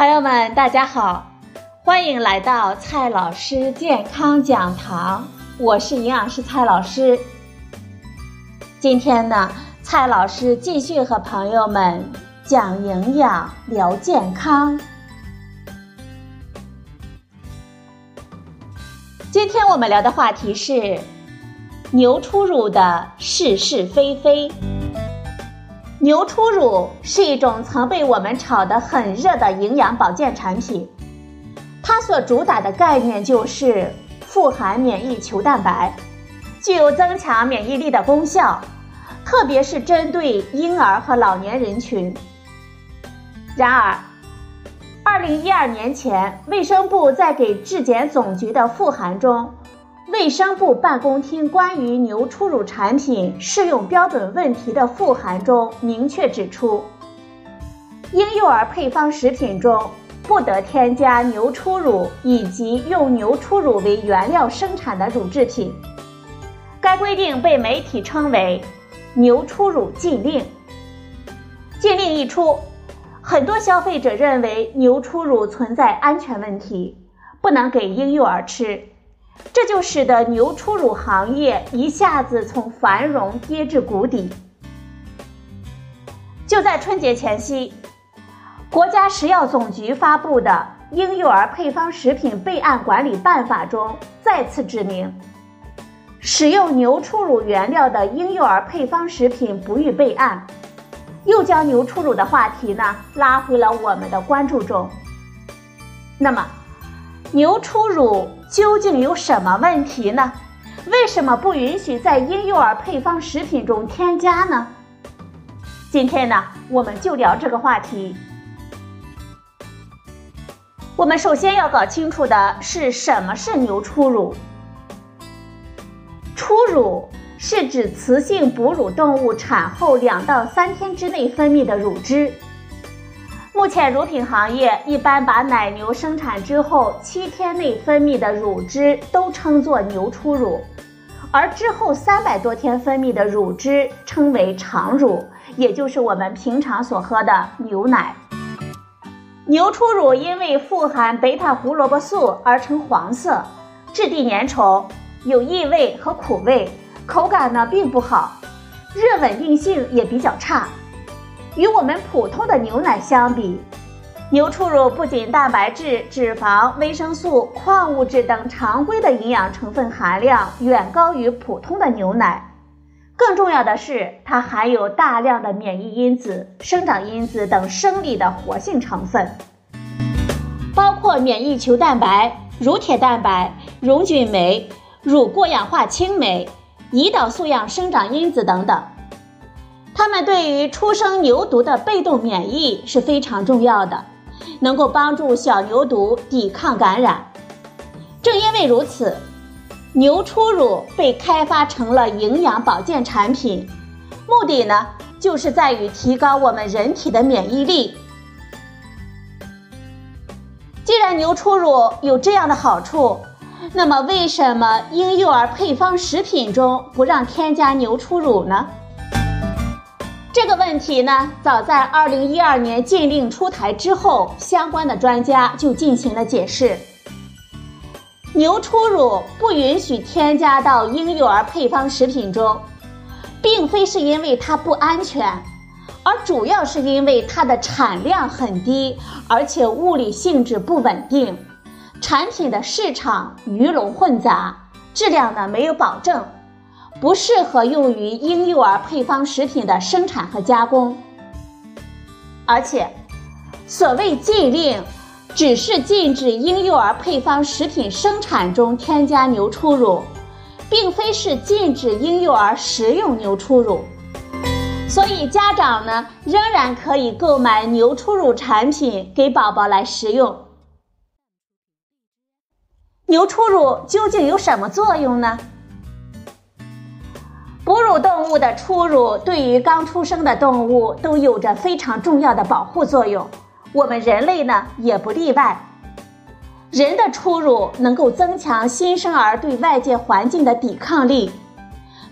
朋友们，大家好，欢迎来到蔡老师健康讲堂，我是营养师蔡老师。今天呢，蔡老师继续和朋友们讲营养、聊健康。今天我们聊的话题是牛初乳的是是非非。牛初乳是一种曾被我们炒得很热的营养保健产品，它所主打的概念就是富含免疫球蛋白，具有增强免疫力的功效，特别是针对婴儿和老年人群。然而，二零一二年前，卫生部在给质检总局的复函中。卫生部办公厅关于牛初乳产品适用标准问题的复函中明确指出，婴幼儿配方食品中不得添加牛初乳以及用牛初乳为原料生产的乳制品。该规定被媒体称为“牛初乳禁令”。禁令一出，很多消费者认为牛初乳存在安全问题，不能给婴幼儿吃。这就使得牛初乳行业一下子从繁荣跌至谷底。就在春节前夕，国家食药总局发布的《婴幼儿配方食品备案管理办法》中再次指明，使用牛初乳原料的婴幼儿配方食品不予备案，又将牛初乳的话题呢拉回了我们的关注中。那么，牛初乳究竟有什么问题呢？为什么不允许在婴幼儿配方食品中添加呢？今天呢，我们就聊这个话题。我们首先要搞清楚的是什么是牛初乳。初乳是指雌性哺乳动物产后两到三天之内分泌的乳汁。目前，乳品行业一般把奶牛生产之后七天内分泌的乳汁都称作牛初乳，而之后三百多天分泌的乳汁称为常乳，也就是我们平常所喝的牛奶。牛初乳因为富含贝塔胡萝卜素而呈黄色，质地粘稠，有异味和苦味，口感呢并不好，热稳定性也比较差。与我们普通的牛奶相比，牛初乳不仅蛋白质、脂肪、维生素、矿物质等常规的营养成分含量远高于普通的牛奶，更重要的是，它含有大量的免疫因子、生长因子等生理的活性成分，包括免疫球蛋白、乳铁蛋白、溶菌酶、乳过氧化氢酶、胰岛素样生长因子等等。它们对于初生牛犊的被动免疫是非常重要的，能够帮助小牛犊抵抗感染。正因为如此，牛初乳被开发成了营养保健产品，目的呢，就是在于提高我们人体的免疫力。既然牛初乳有这样的好处，那么为什么婴幼儿配方食品中不让添加牛初乳呢？这个问题呢，早在二零一二年禁令出台之后，相关的专家就进行了解释。牛初乳不允许添加到婴幼儿配方食品中，并非是因为它不安全，而主要是因为它的产量很低，而且物理性质不稳定，产品的市场鱼龙混杂，质量呢没有保证。不适合用于婴幼儿配方食品的生产和加工，而且，所谓禁令，只是禁止婴幼儿配方食品生产中添加牛初乳，并非是禁止婴幼儿食用牛初乳。所以，家长呢仍然可以购买牛初乳产品给宝宝来食用。牛初乳究竟有什么作用呢？哺乳动物的初乳对于刚出生的动物都有着非常重要的保护作用，我们人类呢也不例外。人的初乳能够增强新生儿对外界环境的抵抗力，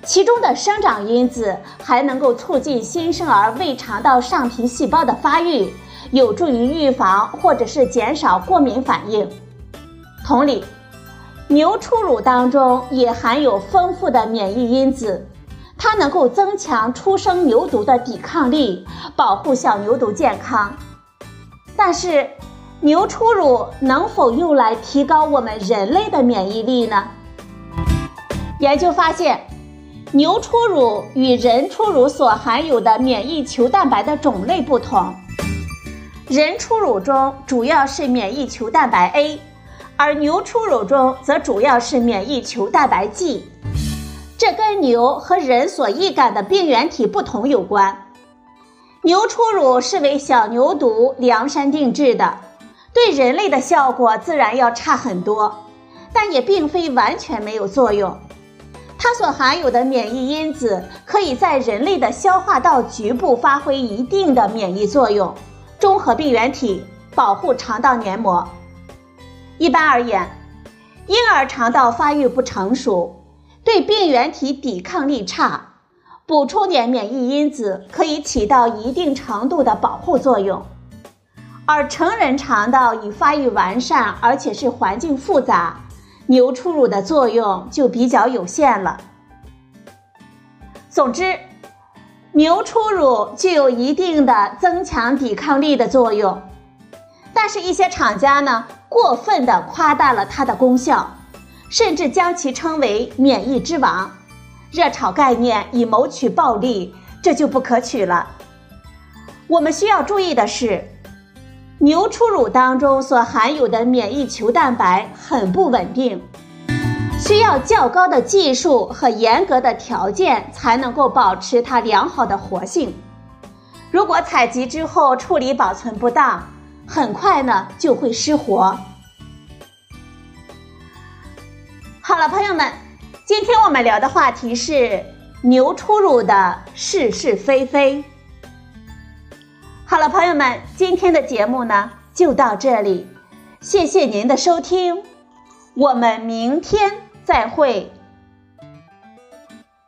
其中的生长因子还能够促进新生儿胃肠道上皮细胞的发育，有助于预防或者是减少过敏反应。同理，牛初乳当中也含有丰富的免疫因子，它能够增强初生牛犊的抵抗力，保护小牛犊健康。但是，牛初乳能否用来提高我们人类的免疫力呢？研究发现，牛初乳与人初乳所含有的免疫球蛋白的种类不同，人初乳中主要是免疫球蛋白 A。而牛初乳中则主要是免疫球蛋白 G，这跟牛和人所易感的病原体不同有关。牛初乳是为小牛犊量身定制的，对人类的效果自然要差很多，但也并非完全没有作用。它所含有的免疫因子可以在人类的消化道局部发挥一定的免疫作用，中和病原体，保护肠道黏膜。一般而言，婴儿肠道发育不成熟，对病原体抵抗力差，补充点免疫因子可以起到一定程度的保护作用。而成人肠道已发育完善，而且是环境复杂，牛初乳的作用就比较有限了。总之，牛初乳具有一定的增强抵抗力的作用，但是，一些厂家呢？过分的夸大了它的功效，甚至将其称为“免疫之王”，热炒概念以谋取暴利，这就不可取了。我们需要注意的是，牛初乳当中所含有的免疫球蛋白很不稳定，需要较高的技术和严格的条件才能够保持它良好的活性。如果采集之后处理保存不当，很快呢就会失活。好了，朋友们，今天我们聊的话题是牛初乳的是是非非。好了，朋友们，今天的节目呢就到这里，谢谢您的收听，我们明天再会。